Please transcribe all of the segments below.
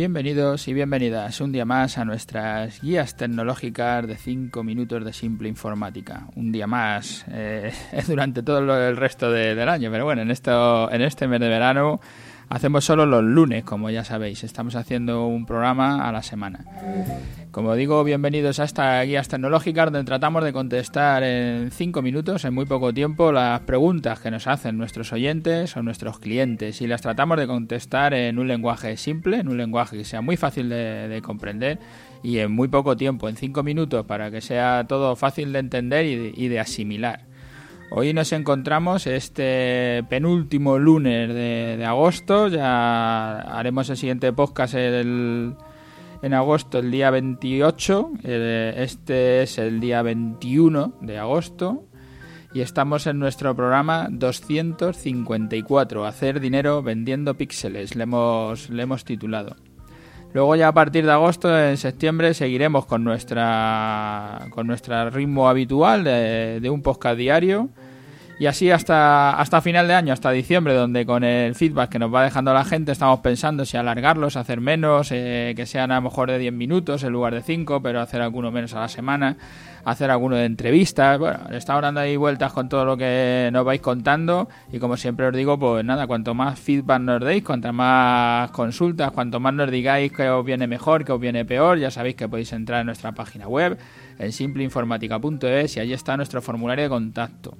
Bienvenidos y bienvenidas un día más a nuestras guías tecnológicas de 5 minutos de simple informática. Un día más eh, durante todo el resto del año, pero bueno, en, esto, en este mes de verano hacemos solo los lunes, como ya sabéis. Estamos haciendo un programa a la semana. Como digo, bienvenidos a esta guías tecnológicas donde tratamos de contestar en 5 minutos, en muy poco tiempo, las preguntas que nos hacen nuestros oyentes o nuestros clientes y las tratamos de contestar en un lenguaje simple, en un lenguaje que sea muy fácil de, comprender y en muy poco tiempo, en 5 minutos, para que sea todo fácil de entender y de, asimilar. Hoy nos encontramos este penúltimo lunes de, agosto, ya haremos el siguiente podcast el en agosto el día 28, eh, este es el día 21 de agosto. Y estamos en nuestro programa 254, Hacer dinero vendiendo píxeles, le hemos, le hemos titulado. Luego ya a partir de agosto, en septiembre, seguiremos con nuestra con nuestro ritmo habitual de, de un podcast diario y así hasta, hasta final de año, hasta diciembre, donde con el feedback que nos va dejando la gente estamos pensando si alargarlos, hacer menos, eh, que sean a lo mejor de 10 minutos en lugar de 5, pero hacer alguno menos a la semana, hacer alguno de entrevistas. Bueno, estamos dando ahí vueltas con todo lo que nos vais contando y como siempre os digo, pues nada, cuanto más feedback nos deis, cuantas más consultas, cuanto más nos digáis que os viene mejor, que os viene peor, ya sabéis que podéis entrar en nuestra página web en simpleinformática.es y allí está nuestro formulario de contacto.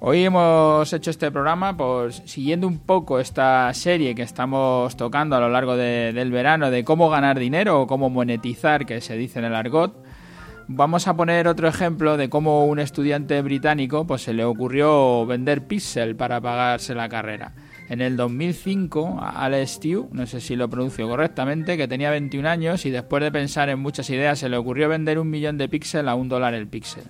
Hoy hemos hecho este programa pues siguiendo un poco esta serie que estamos tocando a lo largo del verano de cómo ganar dinero o cómo monetizar, que se dice en el argot. Vamos a poner otro ejemplo de cómo un estudiante británico pues se le ocurrió vender pixel para pagarse la carrera. En el 2005, Alex Stew, no sé si lo pronuncio correctamente, que tenía 21 años y después de pensar en muchas ideas se le ocurrió vender un millón de píxeles a un dólar el píxel.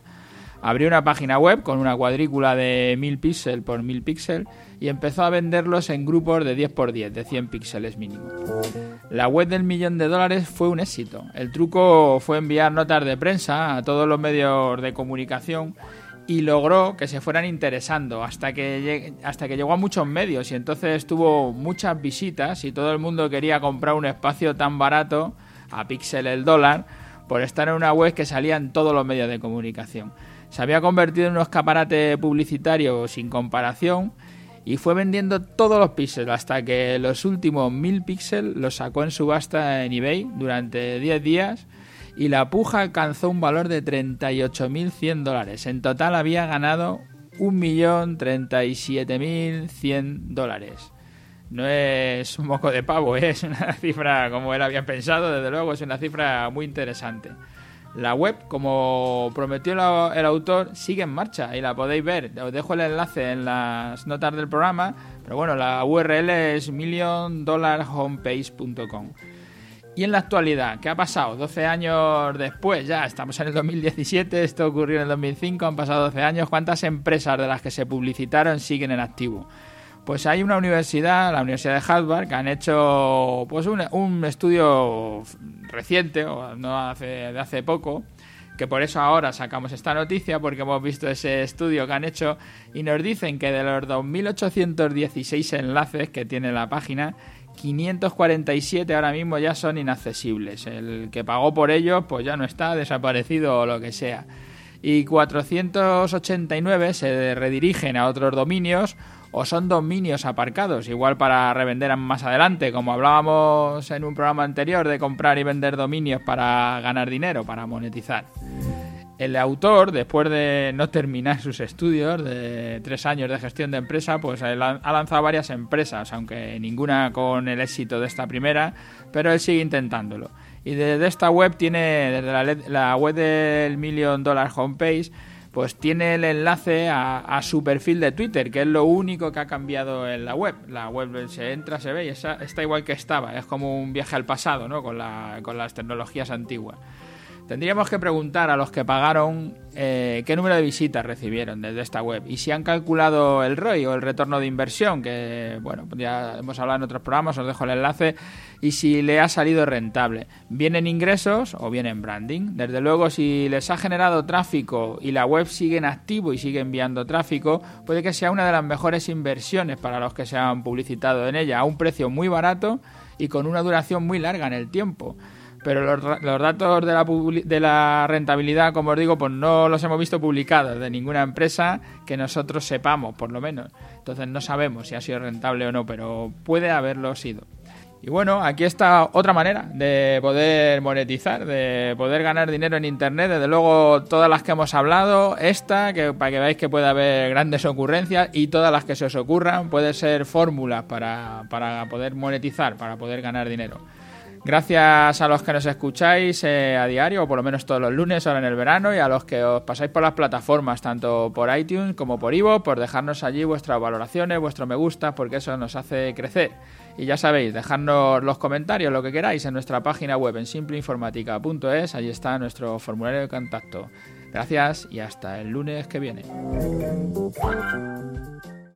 Abrió una página web con una cuadrícula de 1000 píxeles por 1000 píxeles y empezó a venderlos en grupos de 10 por 10, de 100 píxeles mínimo. La web del millón de dólares fue un éxito. El truco fue enviar notas de prensa a todos los medios de comunicación y logró que se fueran interesando hasta que, hasta que llegó a muchos medios y entonces tuvo muchas visitas y todo el mundo quería comprar un espacio tan barato a píxel el dólar por estar en una web que salía en todos los medios de comunicación. Se había convertido en un escaparate publicitario sin comparación y fue vendiendo todos los píxeles hasta que los últimos mil píxeles los sacó en subasta en eBay durante 10 días y la puja alcanzó un valor de 38.100 dólares. En total había ganado 1.037.100 dólares. No es un moco de pavo, ¿eh? es una cifra como él había pensado, desde luego es una cifra muy interesante. La web, como prometió el autor, sigue en marcha y la podéis ver. Os dejo el enlace en las notas del programa, pero bueno, la URL es milliondollarhomepage.com. Y en la actualidad, ¿qué ha pasado? 12 años después, ya estamos en el 2017, esto ocurrió en el 2005, han pasado 12 años. ¿Cuántas empresas de las que se publicitaron siguen en activo? Pues hay una universidad, la Universidad de Harvard, que han hecho pues un, estudio reciente, o no hace, de hace poco, que por eso ahora sacamos esta noticia, porque hemos visto ese estudio que han hecho y nos dicen que de los 2.816 enlaces que tiene la página, 547 ahora mismo ya son inaccesibles. El que pagó por ellos pues ya no está, desaparecido o lo que sea. Y 489 se redirigen a otros dominios o son dominios aparcados, igual para revender más adelante, como hablábamos en un programa anterior de comprar y vender dominios para ganar dinero, para monetizar. El autor, después de no terminar sus estudios de tres años de gestión de empresa, pues ha lanzado varias empresas, aunque ninguna con el éxito de esta primera, pero él sigue intentándolo. Y desde esta web tiene, desde la, web del Million Dollar Homepage, pues tiene el enlace a, su perfil de Twitter, que es lo único que ha cambiado en la web. La web se entra, se ve y está igual que estaba. Es como un viaje al pasado, ¿no? Con, con las tecnologías antiguas. Tendríamos que preguntar a los que pagaron eh, qué número de visitas recibieron desde esta web y si han calculado el ROI o el retorno de inversión, que bueno, ya hemos hablado en otros programas, os dejo el enlace, y si le ha salido rentable. ¿Vienen ingresos o vienen branding? Desde luego, si les ha generado tráfico y la web sigue en activo y sigue enviando tráfico, puede que sea una de las mejores inversiones para los que se han publicitado en ella, a un precio muy barato y con una duración muy larga en el tiempo pero los, datos de la, de la, rentabilidad, como os digo, pues no los hemos visto publicados de ninguna empresa que nosotros sepamos, por lo menos. Entonces no sabemos si ha sido rentable o no, pero puede haberlo sido. Y bueno, aquí está otra manera de poder monetizar, de poder ganar dinero en Internet. Desde luego, todas las que hemos hablado, esta, que para que veáis que puede haber grandes ocurrencias, y todas las que se os ocurran, pueden ser fórmulas para poder monetizar, para poder ganar dinero. Gracias a los que nos escucháis eh, a diario, o por lo menos todos los lunes, ahora en el verano, y a los que os pasáis por las plataformas, tanto por iTunes como por Ivo, por dejarnos allí vuestras valoraciones, vuestro me gusta, porque eso nos hace crecer. Y ya sabéis, dejadnos los comentarios, lo que queráis, en nuestra página web en simpleinformática.es, allí está nuestro formulario de contacto. Gracias y hasta el lunes que viene.